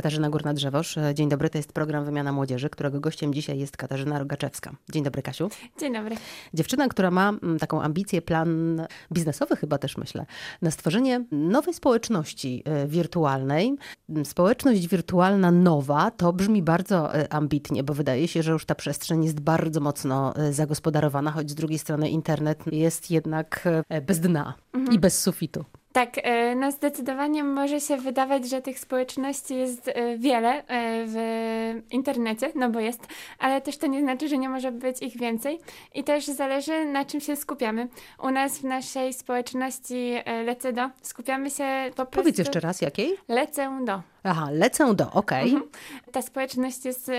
Katarzyna Górna-Drzewosz. Dzień dobry, to jest program Wymiana Młodzieży, którego gościem dzisiaj jest Katarzyna Rogaczewska. Dzień dobry, Kasiu. Dzień dobry. Dziewczyna, która ma mm, taką ambicję, plan biznesowy chyba też myślę, na stworzenie nowej społeczności e, wirtualnej. Społeczność wirtualna nowa to brzmi bardzo e, ambitnie, bo wydaje się, że już ta przestrzeń jest bardzo mocno e, zagospodarowana, choć z drugiej strony internet jest jednak bez dna mhm. i bez sufitu. Tak, e, no zdecydowanie może się wydawać, że tych społeczności jest e, wiele e, w internecie, no bo jest, ale też to nie znaczy, że nie może być ich więcej i też zależy na czym się skupiamy. U nas w naszej społeczności Lecę do skupiamy się po prostu... Powiedz jeszcze raz, jakiej? Lecę do. Aha, lecę do, okej. Okay. Mhm. Ta społeczność jest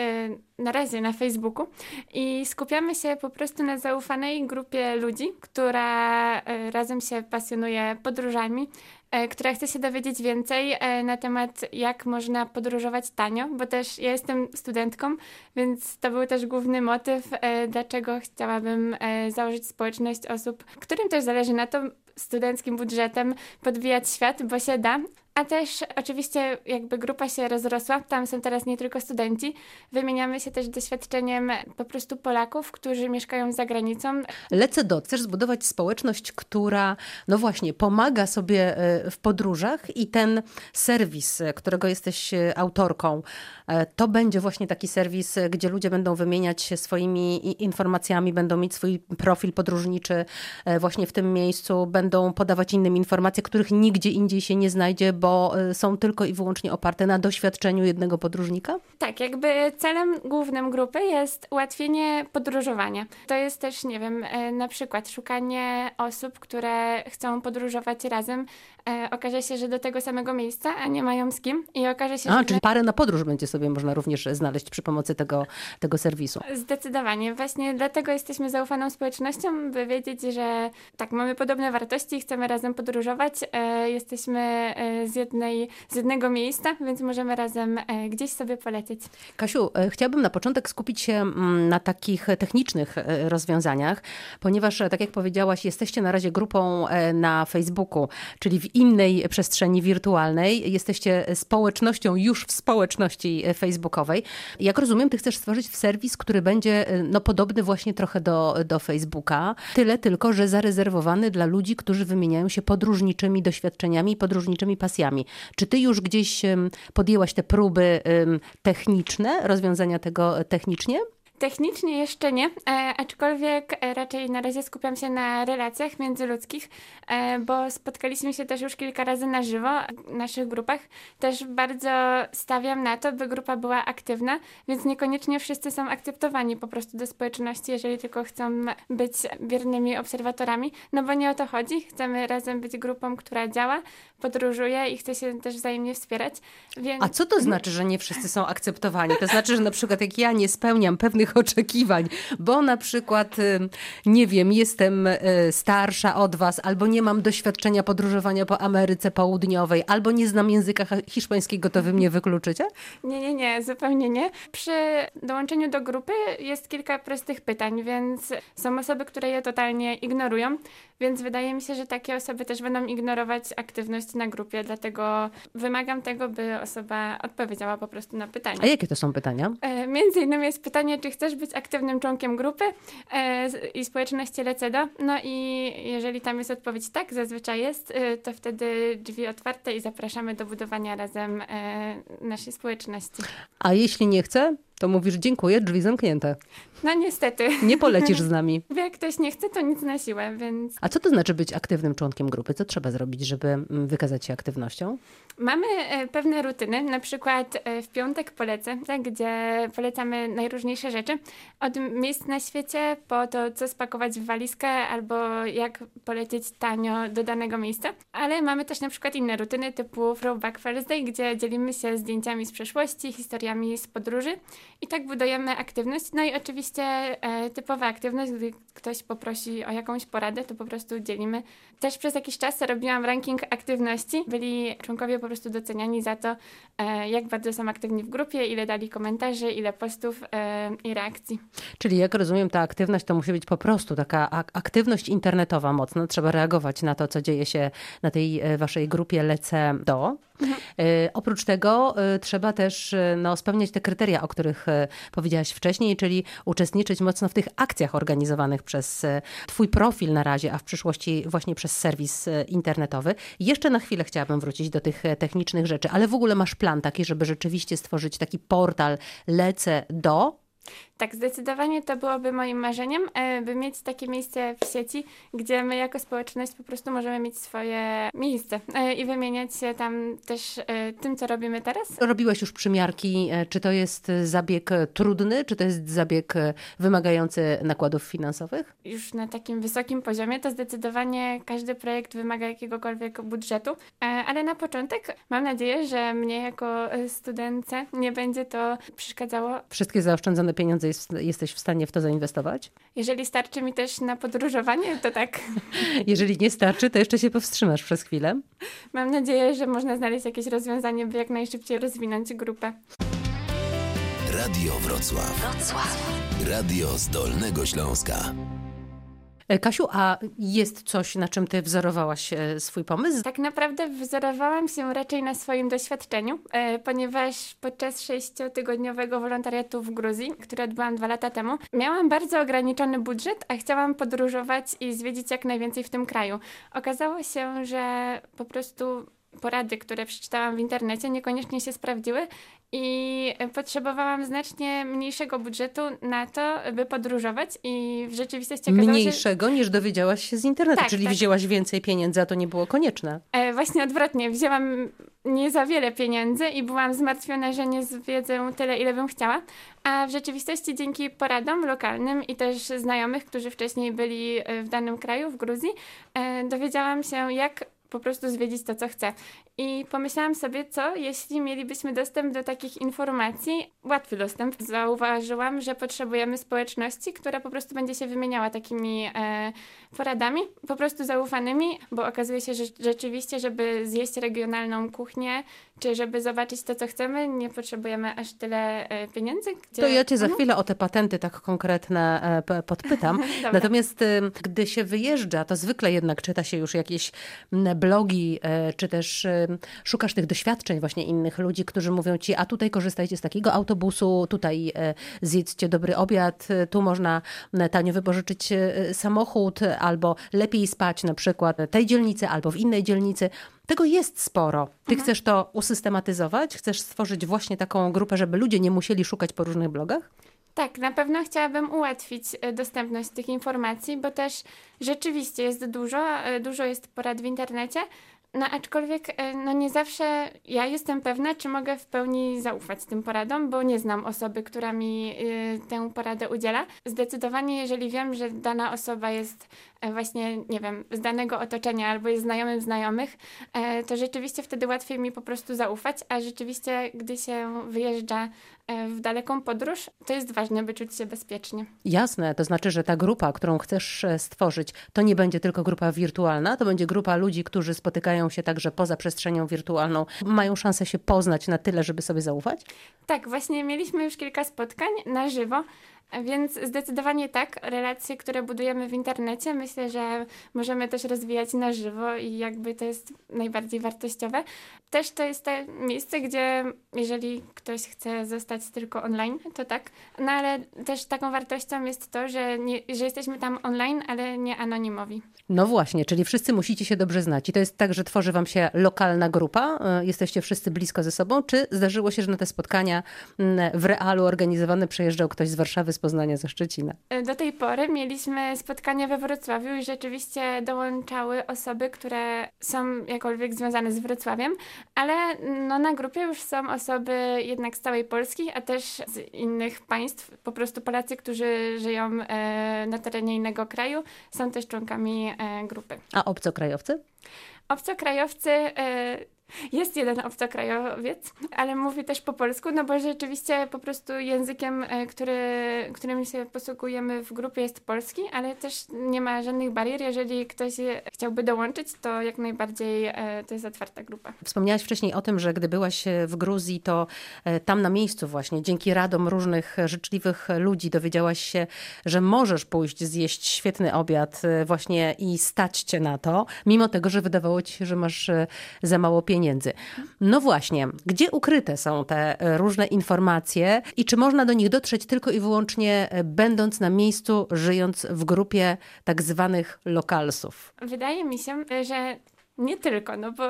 na razie na Facebooku i skupiamy się po prostu na zaufanej grupie ludzi, która razem się pasjonuje podróżami, E, która chce się dowiedzieć więcej e, na temat, jak można podróżować tanio, bo też ja jestem studentką, więc to był też główny motyw, e, dlaczego chciałabym założyć społeczność osób, którym też zależy na to studenckim budżetem podbijać świat, bo się da, a też oczywiście jakby grupa się rozrosła, tam są teraz nie tylko studenci, wymieniamy się też doświadczeniem po prostu Polaków, którzy mieszkają za granicą. Lecę do, chcesz zbudować społeczność, która no właśnie pomaga sobie e, w podróżach i ten serwis, e, którego jesteś e, autorką, to będzie właśnie taki serwis, gdzie ludzie będą wymieniać się swoimi informacjami, będą mieć swój profil podróżniczy właśnie w tym miejscu, będą podawać innym informacje, których nigdzie indziej się nie znajdzie, bo y, są tylko i wyłącznie oparte na doświadczeniu jednego podróżnika? Tak, jakby celem głównym grupy jest ułatwienie podróżowania. To jest też, nie wiem, y, na przykład szukanie osób, które chcą podróżować razem. Y, okaże się, że do tego samego miejsca, a nie mają z kim i okaże się, a, że... czyli parę na podróż będzie sobie można również znaleźć przy pomocy tego, tego serwisu. Zdecydowanie. Właśnie dlatego jesteśmy zaufaną społecznością, by wiedzieć, że tak, mamy podobne wartości, chcemy razem podróżować, jesteśmy z, jednej, z jednego miejsca, więc możemy razem e, gdzieś sobie polecieć. Kasiu, e, chciałabym na początek skupić się mm, na takich technicznych e, rozwiązaniach, ponieważ, tak jak powiedziałaś, jesteście na razie grupą na Facebooku, czyli w innej przestrzeni wirtualnej. Jesteście społecznością już w społeczności facebookowej. Jak rozumiem, ty chcesz stworzyć serwis, który będzie no, podobny właśnie trochę do, do Facebooka. Tyle tylko, że zarezerwowany dla ludzi, którzy wymieniają się podróżniczymi doświadczeniami, podróżniczymi pasjami czy ty już gdzieś podjęłaś te próby techniczne, rozwiązania tego technicznie? Technicznie jeszcze nie, e, aczkolwiek raczej na razie skupiam się na relacjach międzyludzkich, e, bo spotkaliśmy się też już kilka razy na żywo w naszych grupach. Też bardzo stawiam na to, by grupa była aktywna, więc niekoniecznie wszyscy są akceptowani po prostu do społeczności, jeżeli tylko chcą być biernymi obserwatorami, no bo nie o to chodzi. Chcemy razem być grupą, która działa, podróżuje i chce się też wzajemnie wspierać. Więc... A co to znaczy, że nie wszyscy są akceptowani? To znaczy, że na przykład jak ja nie spełniam pewnych oczekiwań, bo na przykład, nie wiem, jestem y, starsza od was, albo nie mam doświadczenia podróżowania po Ameryce Południowej, albo nie znam języka hiszpańskiego, to wy mnie wykluczycie? Nie, nie, nie, zupełnie nie. Przy dołączeniu do grupy jest kilka prostych pytań, więc są osoby, które je totalnie ignorują, więc wydaje mi się, że takie osoby też będą ignorować aktywność na grupie, dlatego wymagam tego, by osoba odpowiedziała po prostu na pytania. A jakie to są pytania? E, między innymi jest pytanie, czy chcesz być aktywnym członkiem grupy e, i społeczności Lecedo. No i jeżeli tam jest odpowiedź tak, zazwyczaj jest, e, to wtedy drzwi otwarte i zapraszamy do budowania razem e, naszej społeczności. A jeśli nie chce? To mówisz dziękuję, drzwi zamknięte. No niestety. Nie polecisz z nami. Jak ktoś nie chce, to nic na siłę, więc... A co to znaczy być aktywnym członkiem grupy? Co trzeba zrobić, żeby mm, wykazać się aktywnością? Mamy e, pewne rutyny, na przykład e, w piątek polecę, tak, gdzie polecamy najróżniejsze rzeczy. Od miejsc na świecie po to, co spakować w walizkę albo jak polecieć tanio do danego miejsca. Ale mamy też na przykład inne rutyny typu Throwback Thursday, gdzie dzielimy się zdjęciami z przeszłości, historiami z podróży i tak budujemy aktywność. No i oczywiście e, typowa aktywność, gdy ktoś poprosi o jakąś poradę, to po prostu dzielimy. Też przez jakiś czas robiłam ranking aktywności. Byli członkowie po prostu doceniani za to, e, jak bardzo są aktywni w grupie, ile dali komentarzy, ile postów e, i reakcji. Czyli jak rozumiem, ta aktywność to musi być po prostu taka aktywność internetowa mocna. Trzeba reagować na to, co dzieje się na tej e, waszej grupie Lecę do. Mhm. Oprócz tego trzeba też no, spełniać te kryteria, o których powiedziałaś wcześniej, czyli uczestniczyć mocno w tych akcjach organizowanych przez Twój profil na razie, a w przyszłości właśnie przez serwis internetowy. Jeszcze na chwilę chciałabym wrócić do tych technicznych rzeczy, ale w ogóle masz plan taki, żeby rzeczywiście stworzyć taki portal Lecę do tak, zdecydowanie to byłoby moim marzeniem, e, by mieć takie miejsce w sieci, gdzie my jako społeczność po prostu możemy mieć swoje miejsce e, i wymieniać się tam też e, tym, co robimy teraz. Robiłeś już przymiarki. Czy to jest zabieg trudny, czy to jest zabieg wymagający nakładów finansowych? Już na takim wysokim poziomie to zdecydowanie każdy projekt wymaga jakiegokolwiek budżetu, ale na początek mam nadzieję, że mnie jako studentce nie będzie to przeszkadzało. Wszystkie zaoszczędzone pieniądze jest, jesteś w stanie w to zainwestować? Jeżeli starczy mi też na podróżowanie, to tak. Jeżeli nie starczy, to jeszcze się powstrzymasz przez chwilę. Mam nadzieję, że można znaleźć jakieś rozwiązanie, by jak najszybciej rozwinąć grupę. Radio Wrocław. Wrocław. Radio z Dolnego Śląska. E, Kasiu, a jest coś, na czym ty wzorowałaś e, swój pomysł? Tak naprawdę wzorowałam się raczej na swoim doświadczeniu, e, ponieważ podczas sześciotygodniowego wolontariatu w Gruzji, który odbyłam dwa lata temu, miałam bardzo ograniczony budżet, a chciałam podróżować i zwiedzić jak najwięcej w tym kraju. Okazało się, że po prostu porady, które przeczytałam w internecie, niekoniecznie się sprawdziły i potrzebowałam znacznie mniejszego budżetu na to, by podróżować i w rzeczywistości okazało Mniejszego się... niż dowiedziałaś się z internetu, tak, czyli tak. wzięłaś więcej pieniędzy, a to nie było konieczne. E, właśnie odwrotnie, wzięłam nie za wiele pieniędzy i byłam zmartwiona, że nie zwiedzę tyle, ile bym chciała, a w rzeczywistości dzięki poradom lokalnym i też znajomych, którzy wcześniej byli w danym kraju, w Gruzji, e, dowiedziałam się, jak po prostu zwiedzić to, co chcę. I pomyślałam sobie, co jeśli mielibyśmy dostęp do takich informacji, łatwy dostęp. Zauważyłam, że potrzebujemy społeczności, która po prostu będzie się wymieniała takimi e, poradami, po prostu zaufanymi, bo okazuje się, że rzeczywiście, żeby zjeść regionalną kuchnię, czy żeby zobaczyć to, co chcemy, nie potrzebujemy aż tyle e, pieniędzy. Gdzie... To ja cię za mhm. chwilę o te patenty tak konkretne e, podpytam. Natomiast gdy się wyjeżdża, to zwykle jednak czyta się już jakieś blogi, e, czy też szukasz tych doświadczeń właśnie innych ludzi, którzy mówią ci, a tutaj korzystajcie z takiego autobusu, tutaj zjedzcie dobry obiad, tu można tanio wypożyczyć samochód, albo lepiej spać na przykład tej dzielnicy, albo w innej dzielnicy. Tego jest sporo. Ty mhm. chcesz to usystematyzować? Chcesz stworzyć właśnie taką grupę, żeby ludzie nie musieli szukać po różnych blogach? Tak, na pewno chciałabym ułatwić e, dostępność tych informacji, bo też rzeczywiście jest dużo, e, dużo jest porad w internecie, no aczkolwiek e, no nie zawsze ja jestem pewna, czy mogę w pełni zaufać tym poradom, bo nie znam osoby, która mi tę poradę udziela. Zdecydowanie, jeżeli wiem, że dana osoba jest E, właśnie, nie wiem, z danego otoczenia albo jest znajomym znajomych, e, to rzeczywiście wtedy łatwiej mi po prostu zaufać, a rzeczywiście, gdy się wyjeżdża w daleką podróż, to jest ważne, by czuć się bezpiecznie. Jasne, to znaczy, że ta grupa, którą chcesz stworzyć, to nie będzie tylko grupa wirtualna, to będzie grupa ludzi, którzy spotykają się także poza przestrzenią wirtualną, mają szansę się poznać na tyle, żeby sobie zaufać? Tak, właśnie mieliśmy już kilka spotkań na żywo. Więc zdecydowanie tak, relacje, które budujemy w internecie, myślę, że możemy też rozwijać na żywo i jakby to jest najbardziej wartościowe. Też to jest to miejsce, gdzie jeżeli ktoś chce zostać tylko online, to tak, no ale też taką wartością jest to, że, nie, że jesteśmy tam online, ale nie anonimowi. No właśnie, czyli wszyscy musicie się dobrze znać. I to jest tak, że tworzy wam się lokalna grupa, e, jesteście wszyscy blisko ze sobą, czy zdarzyło się, że na te spotkania mm, w realu organizowane przejeżdżał ktoś z Warszawy, z Poznania, ze Szczecina? Do tej pory mieliśmy spotkania we Wrocławiu i rzeczywiście dołączały osoby, które są jakkolwiek związane z Wrocławiem, ale no, na grupie już są osoby jednak z całej Polski, a też z innych państw. Po prostu Polacy, którzy żyją e, na terenie innego kraju, są też członkami E, grupy. A obcokrajowcy? Obcokrajowcy e, jest jeden obcokrajowiec, ale mówi też po polsku, no bo rzeczywiście po prostu językiem, e, który, którym się posługujemy w grupie jest polski, ale też nie ma żadnych barier. Jeżeli ktoś chciałby dołączyć, to jak najbardziej e, to jest otwarta grupa. Wspomniałaś wcześniej o tym, że gdy byłaś w Gruzji, to e, tam na miejscu właśnie, dzięki radom różnych życzliwych ludzi dowiedziałaś się, że możesz pójść zjeść świetny obiad właśnie i stać cię na to, mimo tego, że wydawało ci się, że masz za mało pieniędzy pieniędzy. No właśnie, gdzie ukryte są te różne informacje i czy można do nich dotrzeć tylko i wyłącznie będąc na miejscu, żyjąc w grupie tak zwanych lokalsów? Wydaje mi się, że nie tylko, no bo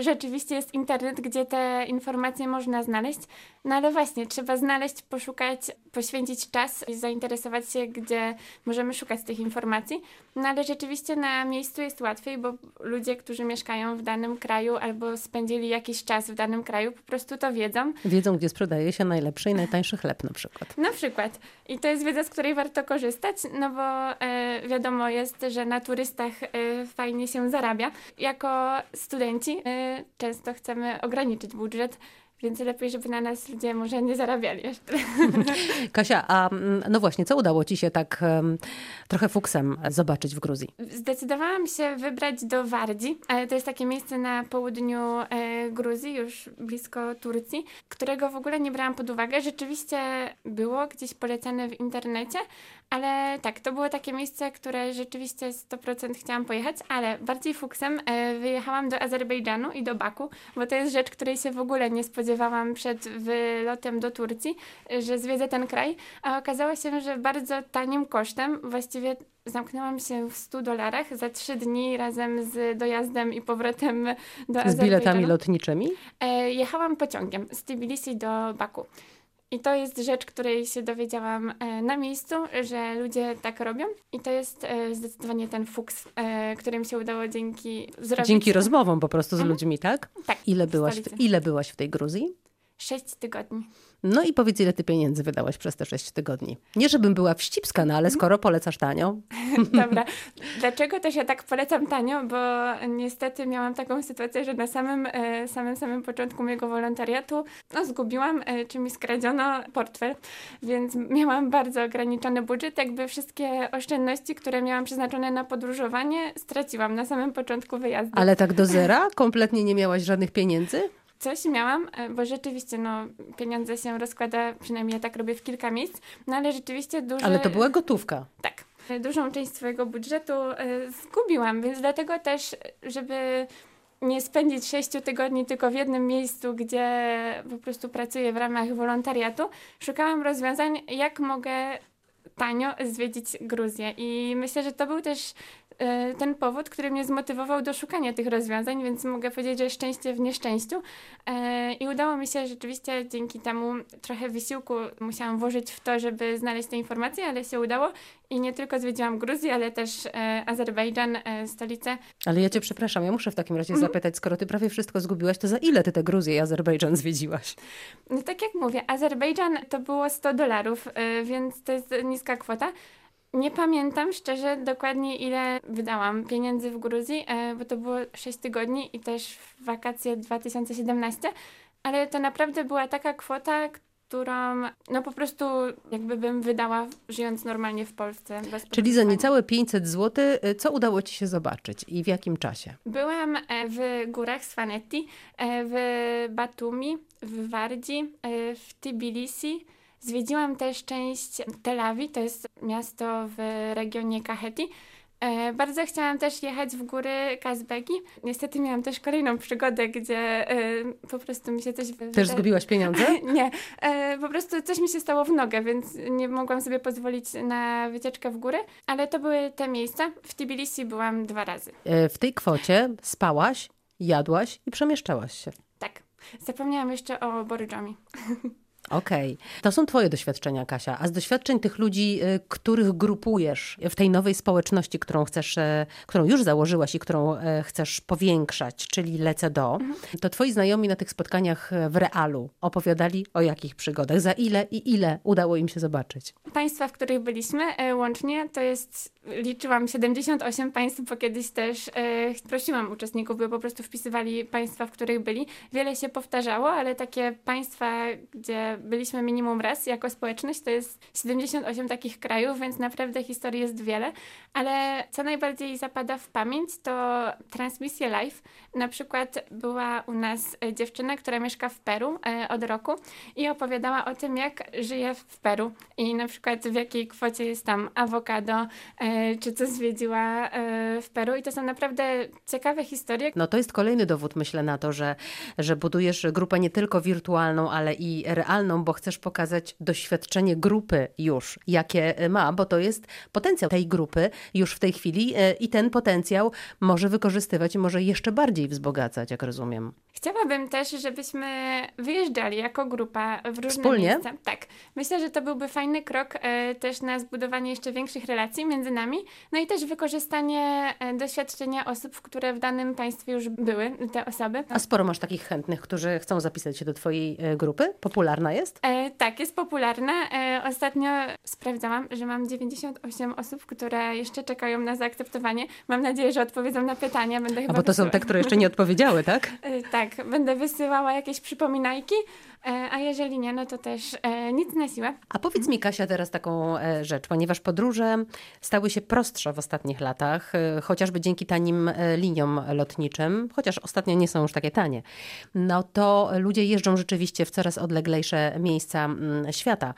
rzeczywiście jest internet, gdzie te informacje można znaleźć, no ale właśnie, trzeba znaleźć, poszukać, poświęcić czas i zainteresować się, gdzie możemy szukać tych informacji. No ale rzeczywiście na miejscu jest łatwiej, bo ludzie, którzy mieszkają w danym kraju albo spędzili jakiś czas w danym kraju, po prostu to wiedzą. Wiedzą, gdzie sprzedaje się najlepszy i najtańszy chleb na przykład. Na przykład. I to jest wiedza, z której warto korzystać, no bo e, wiadomo jest, że na turystach e, fajnie się zarabia. Jako studenci e, często chcemy ograniczyć budżet, więc lepiej, żeby na nas ludzie może nie zarabiali jeszcze. Kasia, a mm, no właśnie, co udało Ci się tak um, trochę fuksem zobaczyć w Gruzji? Zdecydowałam się wybrać do Wardzi. To jest takie miejsce na południu e, Gruzji, już blisko Turcji, którego w ogóle nie brałam pod uwagę. Rzeczywiście było gdzieś polecane w internecie, ale tak, to było takie miejsce, które rzeczywiście 100% chciałam pojechać, ale bardziej fuksem e, wyjechałam do Azerbejdżanu i do Baku, bo to jest rzecz, której się w ogóle nie spodziewałam przed wylotem do Turcji, że zwiedzę ten kraj, a okazało się, że bardzo tanim kosztem, właściwie zamknęłam się w 100 dolarach za trzy dni razem z dojazdem i powrotem do Z biletami lotniczymi? E, jechałam pociągiem z Tbilisi do Baku. I to jest rzecz, której się dowiedziałam e, na miejscu, że ludzie tak robią. I to jest e, zdecydowanie ten fuks, e, którym się udało dzięki zrobić. Dzięki rozmowom po prostu z mhm. ludźmi, tak? Tak. Ile byłaś, w, ile byłaś w tej Gruzji? Sześć tygodni. No i powiedz, ile ty pieniędzy wydałaś przez te sześć tygodni? Nie, żebym była wścibska, no ale skoro polecasz tanio. Dobra. Dlaczego też ja tak polecam tanio? Bo niestety miałam taką sytuację, że na samym, e, samym, samym początku mojego wolontariatu no, zgubiłam, e, czy mi skradziono portfel, więc miałam bardzo ograniczony budżet. Jakby wszystkie oszczędności, które miałam przeznaczone na podróżowanie, straciłam na samym początku wyjazdu. Ale tak do zera? Kompletnie nie miałaś żadnych pieniędzy? Coś miałam, e, bo rzeczywiście no, pieniądze się rozkłada, przynajmniej ja tak robię w kilka miejsc, no ale rzeczywiście dużo... Ale to była gotówka. Tak. Dużą część swojego budżetu e, zgubiłam, więc dlatego też, żeby nie spędzić sześciu tygodni tylko w jednym miejscu, gdzie po prostu pracuję w ramach wolontariatu, szukałam rozwiązań, jak mogę tanio zwiedzić Gruzję. I myślę, że to był też ten powód, który mnie zmotywował do szukania tych rozwiązań, więc mogę powiedzieć, że szczęście w nieszczęściu. E, I udało mi się rzeczywiście dzięki temu trochę wysiłku musiałam włożyć w to, żeby znaleźć te informacje, ale się udało. I nie tylko zwiedziłam Gruzję, ale też e, Azerbejdżan, stolicę. Ale ja cię przepraszam, ja muszę w takim razie mhm. zapytać, skoro ty prawie wszystko zgubiłaś, to za ile ty te Gruzję i Azerbejdżan zwiedziłaś? No tak jak mówię, Azerbejdżan to było 100 dolarów, więc to jest niska kwota. Nie pamiętam szczerze dokładnie ile wydałam pieniędzy w Gruzji, e, bo to było 6 tygodni i też wakacje 2017, ale to naprawdę była taka kwota, którą no po prostu jakby bym wydała żyjąc normalnie w Polsce. Czyli za niecałe 500 zł, e, co udało Ci się zobaczyć i w jakim czasie? Byłam e, w górach Svanetti, w Batumi, w Wardzi, w Tbilisi, Zwiedziłam też część Tel Aviv, to jest miasto w regionie Kaheti. E, bardzo chciałam też jechać w góry Kazbegi. Niestety miałam też kolejną przygodę, gdzie e, po prostu mi się coś... Też zgubiłaś pieniądze? nie, e, po prostu coś mi się stało w nogę, więc nie mogłam sobie pozwolić na wycieczkę w góry, ale to były te miejsca. W Tbilisi byłam dwa razy. W tej kwocie spałaś, jadłaś i przemieszczałaś się. Tak. Zapomniałam jeszcze o Borydżami. Okej. Okay. To są Twoje doświadczenia, Kasia. A z doświadczeń tych ludzi, y, których grupujesz w tej nowej społeczności, którą chcesz, e, którą już założyłaś i którą e, chcesz powiększać, czyli lecę do, mhm. to Twoi znajomi na tych spotkaniach e, w realu opowiadali o jakich przygodach, za ile i ile udało im się zobaczyć? Państwa, w których byliśmy łącznie, to jest, liczyłam 78 państw, bo kiedyś też prosiłam uczestników, by po prostu wpisywali państwa, w których byli. Wiele się powtarzało, ale takie państwa, gdzie byliśmy minimum raz jako społeczność. To jest 78 takich krajów, więc naprawdę historii jest wiele. Ale co najbardziej zapada w pamięć, to transmisje live. Na przykład była u nas dziewczyna, która mieszka w Peru e, od roku i opowiadała o tym, jak żyje w Peru i na przykład w jakiej kwocie jest tam awokado, e, czy co zwiedziła w Peru i to są naprawdę ciekawe historie. No to jest kolejny dowód, myślę, na to, że, że budujesz grupę nie tylko wirtualną, ale i realną, bo chcesz pokazać doświadczenie grupy już, jakie ma, bo to jest potencjał tej grupy już w tej chwili i ten potencjał może wykorzystywać i może jeszcze bardziej wzbogacać, jak rozumiem. Chciałabym też, żebyśmy wyjeżdżali jako grupa w różne Wspólnie? miejsca. Tak. Myślę, że to byłby fajny krok e, też na zbudowanie jeszcze większych relacji między nami, no i też wykorzystanie e, doświadczenia osób, które w danym państwie już były, te osoby. A sporo masz takich chętnych, którzy chcą zapisać się do Twojej e, grupy? Popularna jest? E, tak, jest popularna. E, ostatnio sprawdzałam, że mam 98 osób, które jeszcze czekają na zaakceptowanie. Mam nadzieję, że odpowiedzą na pytania. Będę chyba A bo to są te, które jeszcze nie odpowiedziały, tak? E, tak, będę wysyłała jakieś przypominajki, e, a jeżeli nie, no to też nic na siłę. A powiedz mi, Kasia, teraz taką rzecz, ponieważ podróże stały się prostsze w ostatnich latach, chociażby dzięki tanim liniom lotniczym, chociaż ostatnio nie są już takie tanie, no to ludzie jeżdżą rzeczywiście w coraz odleglejsze miejsca mm, świata.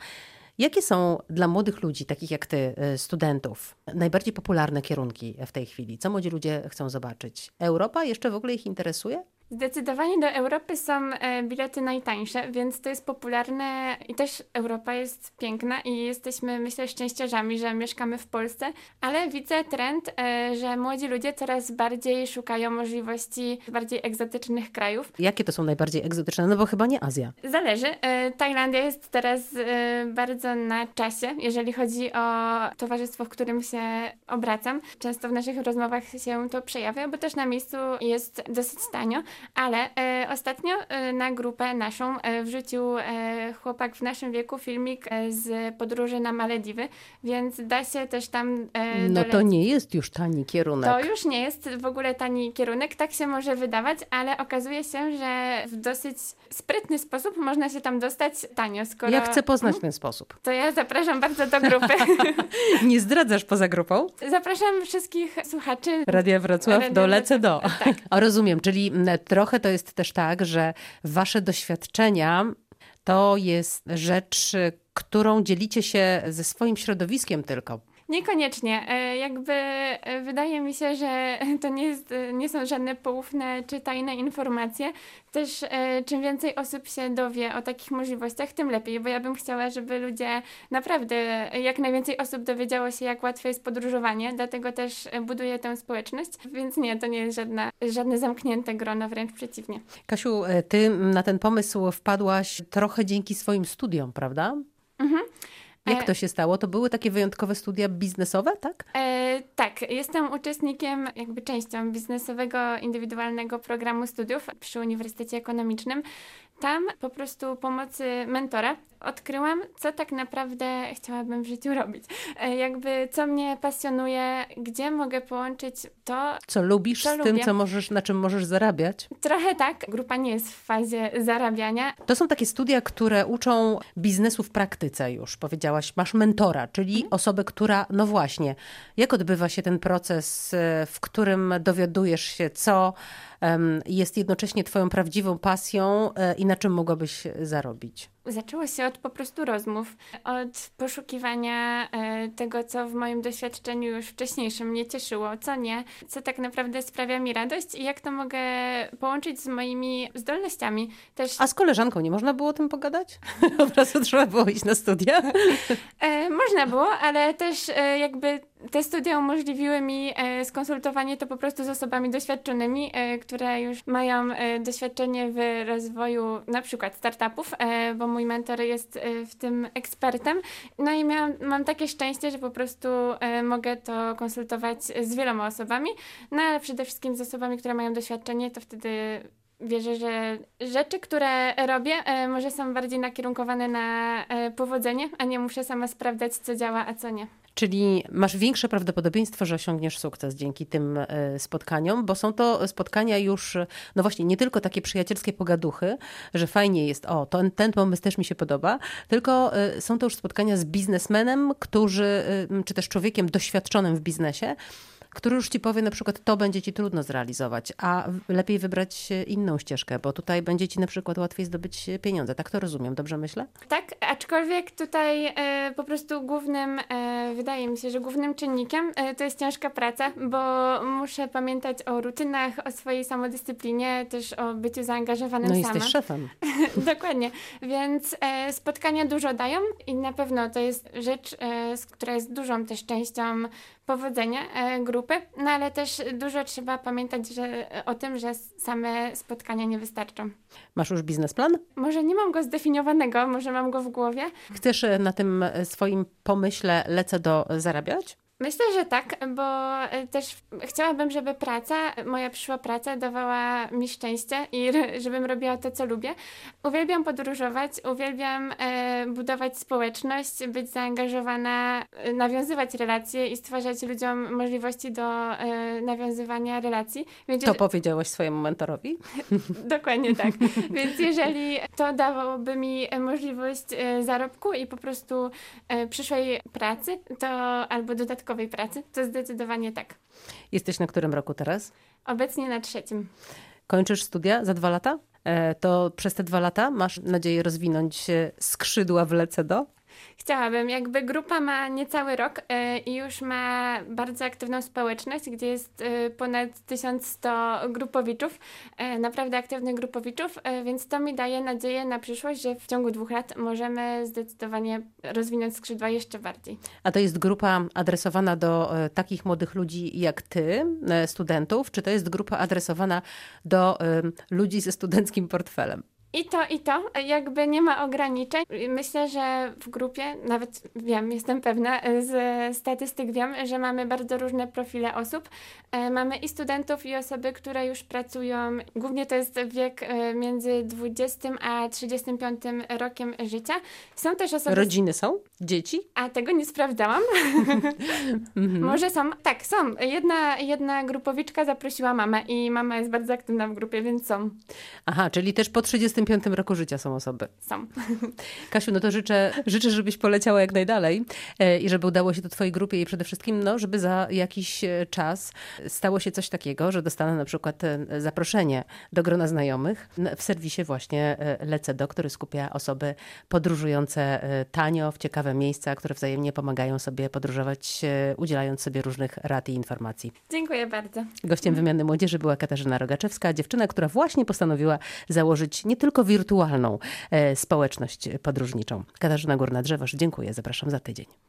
Jakie są dla młodych ludzi, takich jak ty, studentów, najbardziej popularne kierunki w tej chwili? Co młodzi ludzie chcą zobaczyć? Europa jeszcze w ogóle ich interesuje? Zdecydowanie do Europy są e, bilety najtańsze, więc to jest popularne i też Europa jest piękna i jesteśmy, myślę, szczęściarzami, że mieszkamy w Polsce, ale widzę trend, e, że młodzi ludzie coraz bardziej szukają możliwości bardziej egzotycznych krajów. Jakie to są najbardziej egzotyczne? No bo chyba nie Azja. Zależy. E, Tajlandia jest teraz bardzo na czasie, jeżeli chodzi o towarzystwo, w którym się obracam. Często w naszych rozmowach się to przejawia, bo też na miejscu jest dosyć tanio. Ale e, ostatnio e, na grupę naszą e, wrzucił e, chłopak w naszym wieku filmik e, z podróży na Malediwy, więc da się też tam. E, no to nie jest już tani kierunek. To już nie jest w ogóle tani kierunek, tak się może wydawać, ale okazuje się, że w dosyć sprytny sposób można się tam dostać tanio. Skoro... Ja chcę poznać hmm? ten sposób. To ja zapraszam bardzo do grupy. nie zdradzasz poza grupą? Zapraszam wszystkich słuchaczy. Radia Wrocław Radia do Lecę do. Tak. A rozumiem, czyli trochę to jest też tak, że wasze doświadczenia to jest rzecz, którą dzielicie się ze swoim środowiskiem tylko. Niekoniecznie. E, jakby e, wydaje mi się, że to nie, jest, nie są żadne poufne czy tajne informacje. Też e, czym więcej osób się dowie o takich możliwościach, tym lepiej, bo ja bym chciała, żeby ludzie naprawdę, jak najwięcej osób dowiedziało się, jak łatwe jest podróżowanie, dlatego też buduję tę społeczność, więc nie, to nie jest żadna, żadne zamknięte grono, wręcz przeciwnie. Kasiu, ty na ten pomysł wpadłaś trochę dzięki swoim studiom, prawda? Mhm. Jak e, to się stało? To były takie wyjątkowe studia biznesowe, tak? E, tak, jestem uczestnikiem, jakby częścią biznesowego indywidualnego programu studiów przy Uniwersytecie Ekonomicznym. Tam po prostu pomocy mentora odkryłam, co tak naprawdę chciałabym w życiu robić. E, jakby co mnie pasjonuje, gdzie mogę połączyć to, co lubisz co z lubię. tym, co możesz, na czym możesz zarabiać. Trochę tak. Grupa nie jest w fazie zarabiania. To są takie studia, które uczą biznesu w praktyce już. Powiedziałaś, masz mentora, czyli mhm. osobę, która, no właśnie, jak odbywa się ten proces, e, w którym dowiadujesz się, co jest jednocześnie Twoją prawdziwą pasją e, i na czym mogłabyś zarobić? Zaczęło się od po prostu rozmów, od poszukiwania e, tego, co w moim doświadczeniu już wcześniejszym mnie cieszyło, co nie, co tak naprawdę sprawia mi radość i jak to mogę połączyć z moimi zdolnościami. Też... A z koleżanką nie można było o tym pogadać? Od razu trzeba było iść na studia? E, można było, ale też e, jakby te studia umożliwiły mi e, skonsultowanie to po prostu z osobami doświadczonymi, e, które już mają e, doświadczenie w rozwoju na przykład startupów, bo mój mentor jest w tym ekspertem. No i miałam, mam takie szczęście, że po prostu mogę to konsultować z wieloma osobami, no ale przede wszystkim z osobami, które mają doświadczenie, to wtedy wierzę, że rzeczy, które robię, może są bardziej nakierunkowane na powodzenie, a nie muszę sama sprawdzać, co działa, a co nie. Czyli masz większe prawdopodobieństwo, że osiągniesz sukces dzięki tym e, spotkaniom, bo są to spotkania już, no właśnie, nie tylko takie przyjacielskie pogaduchy, że fajnie jest, o, ten, ten pomysł też mi się podoba, tylko e, są to już spotkania z biznesmenem, którzy, e, czy też człowiekiem doświadczonym w biznesie, który już ci powie na przykład, to będzie ci trudno zrealizować, a lepiej wybrać inną ścieżkę, bo tutaj będzie ci na przykład łatwiej zdobyć pieniądze. Tak to rozumiem, dobrze myślę? Tak, Aczkolwiek tutaj e, po prostu głównym, e, wydaje mi się, że głównym czynnikiem e, to jest ciężka praca, bo muszę pamiętać o rutynach, o swojej samodyscyplinie, też o byciu zaangażowanym No sama. jesteś szefem. Dokładnie, więc e, spotkania dużo dają i na pewno to jest rzecz, e, która jest dużą też częścią powodzenia e, grupy, no ale też dużo trzeba pamiętać że, o tym, że same spotkania nie wystarczą. Masz już biznesplan? Może nie mam go zdefiniowanego, może mam go w głowie. Chcesz e, na tym e, swoim pomyśle lecę do zarabiać? Myślę, że tak, bo e, też chciałabym, żeby praca, moja przyszła praca dawała mi szczęście i żebym robiła to, co lubię. Uwielbiam podróżować, uwielbiam e, budować społeczność, być zaangażowana, e, nawiązywać relacje i stwarzać ludziom możliwości do nawiązywania relacji. Więc To powiedziałaś swojemu mentorowi? Dokładnie tak. Więc jeżeli to dawałoby mi możliwość zarobku i po prostu przyszłej pracy, to albo dodatkowej pracy, to zdecydowanie tak. Jesteś na którym roku teraz? Obecnie na trzecim. Kończysz studia za dwa lata? E, To przez te dwa lata masz nadzieję rozwinąć e, skrzydła w Lecę do? Chciałabym, jakby grupa ma niecały rok e, i już ma bardzo aktywną społeczność, gdzie jest e, ponad 1100 grupowiczów, e, naprawdę aktywnych grupowiczów, więc to mi daje nadzieję na przyszłość, że w ciągu dwóch lat możemy zdecydowanie rozwinąć skrzydła jeszcze bardziej. A to jest grupa adresowana do takich młodych ludzi jak ty, studentów, czy to jest grupa adresowana do ludzi ze studenckim portfelem? I to, i to, jakby nie ma ograniczeń. Myślę, że w grupie, nawet wiem, jestem pewna, z statystyk wiem, że mamy bardzo różne profile osób. E, Mamy i studentów, i osoby, które już pracują. Głównie to jest wiek e, między 20 a 35 rokiem życia. Są też osoby. Rodziny są? Dzieci? A tego nie sprawdzałam. Może są. Tak, są. Jedna, jedna grupowiczka zaprosiła mamę i mama jest bardzo aktywna w grupie, więc są. Aha, czyli też po 35 roku życia są osoby. Są. Kasiu, no to życzę, życzę, żebyś poleciała jak najdalej e, i żeby udało się to twojej grupie i przede wszystkim, no, żeby za jakiś e, czas stało się coś takiego, że dostanę na przykład e, zaproszenie do grona znajomych n- w serwisie właśnie e, Lecę Do, który skupia osoby podróżujące tanio w ciekawe miejsca, które wzajemnie pomagają sobie podróżować, udzielając sobie różnych rad i informacji. Dziękuję bardzo. Gościem wymiany młodzieży była Katarzyna Rogaczewska, dziewczyna, która właśnie postanowiła założyć nie tylko wirtualną e, społeczność podróżniczą. Katarzyna Górna-Drzewosz, dziękuję, zapraszam za tydzień.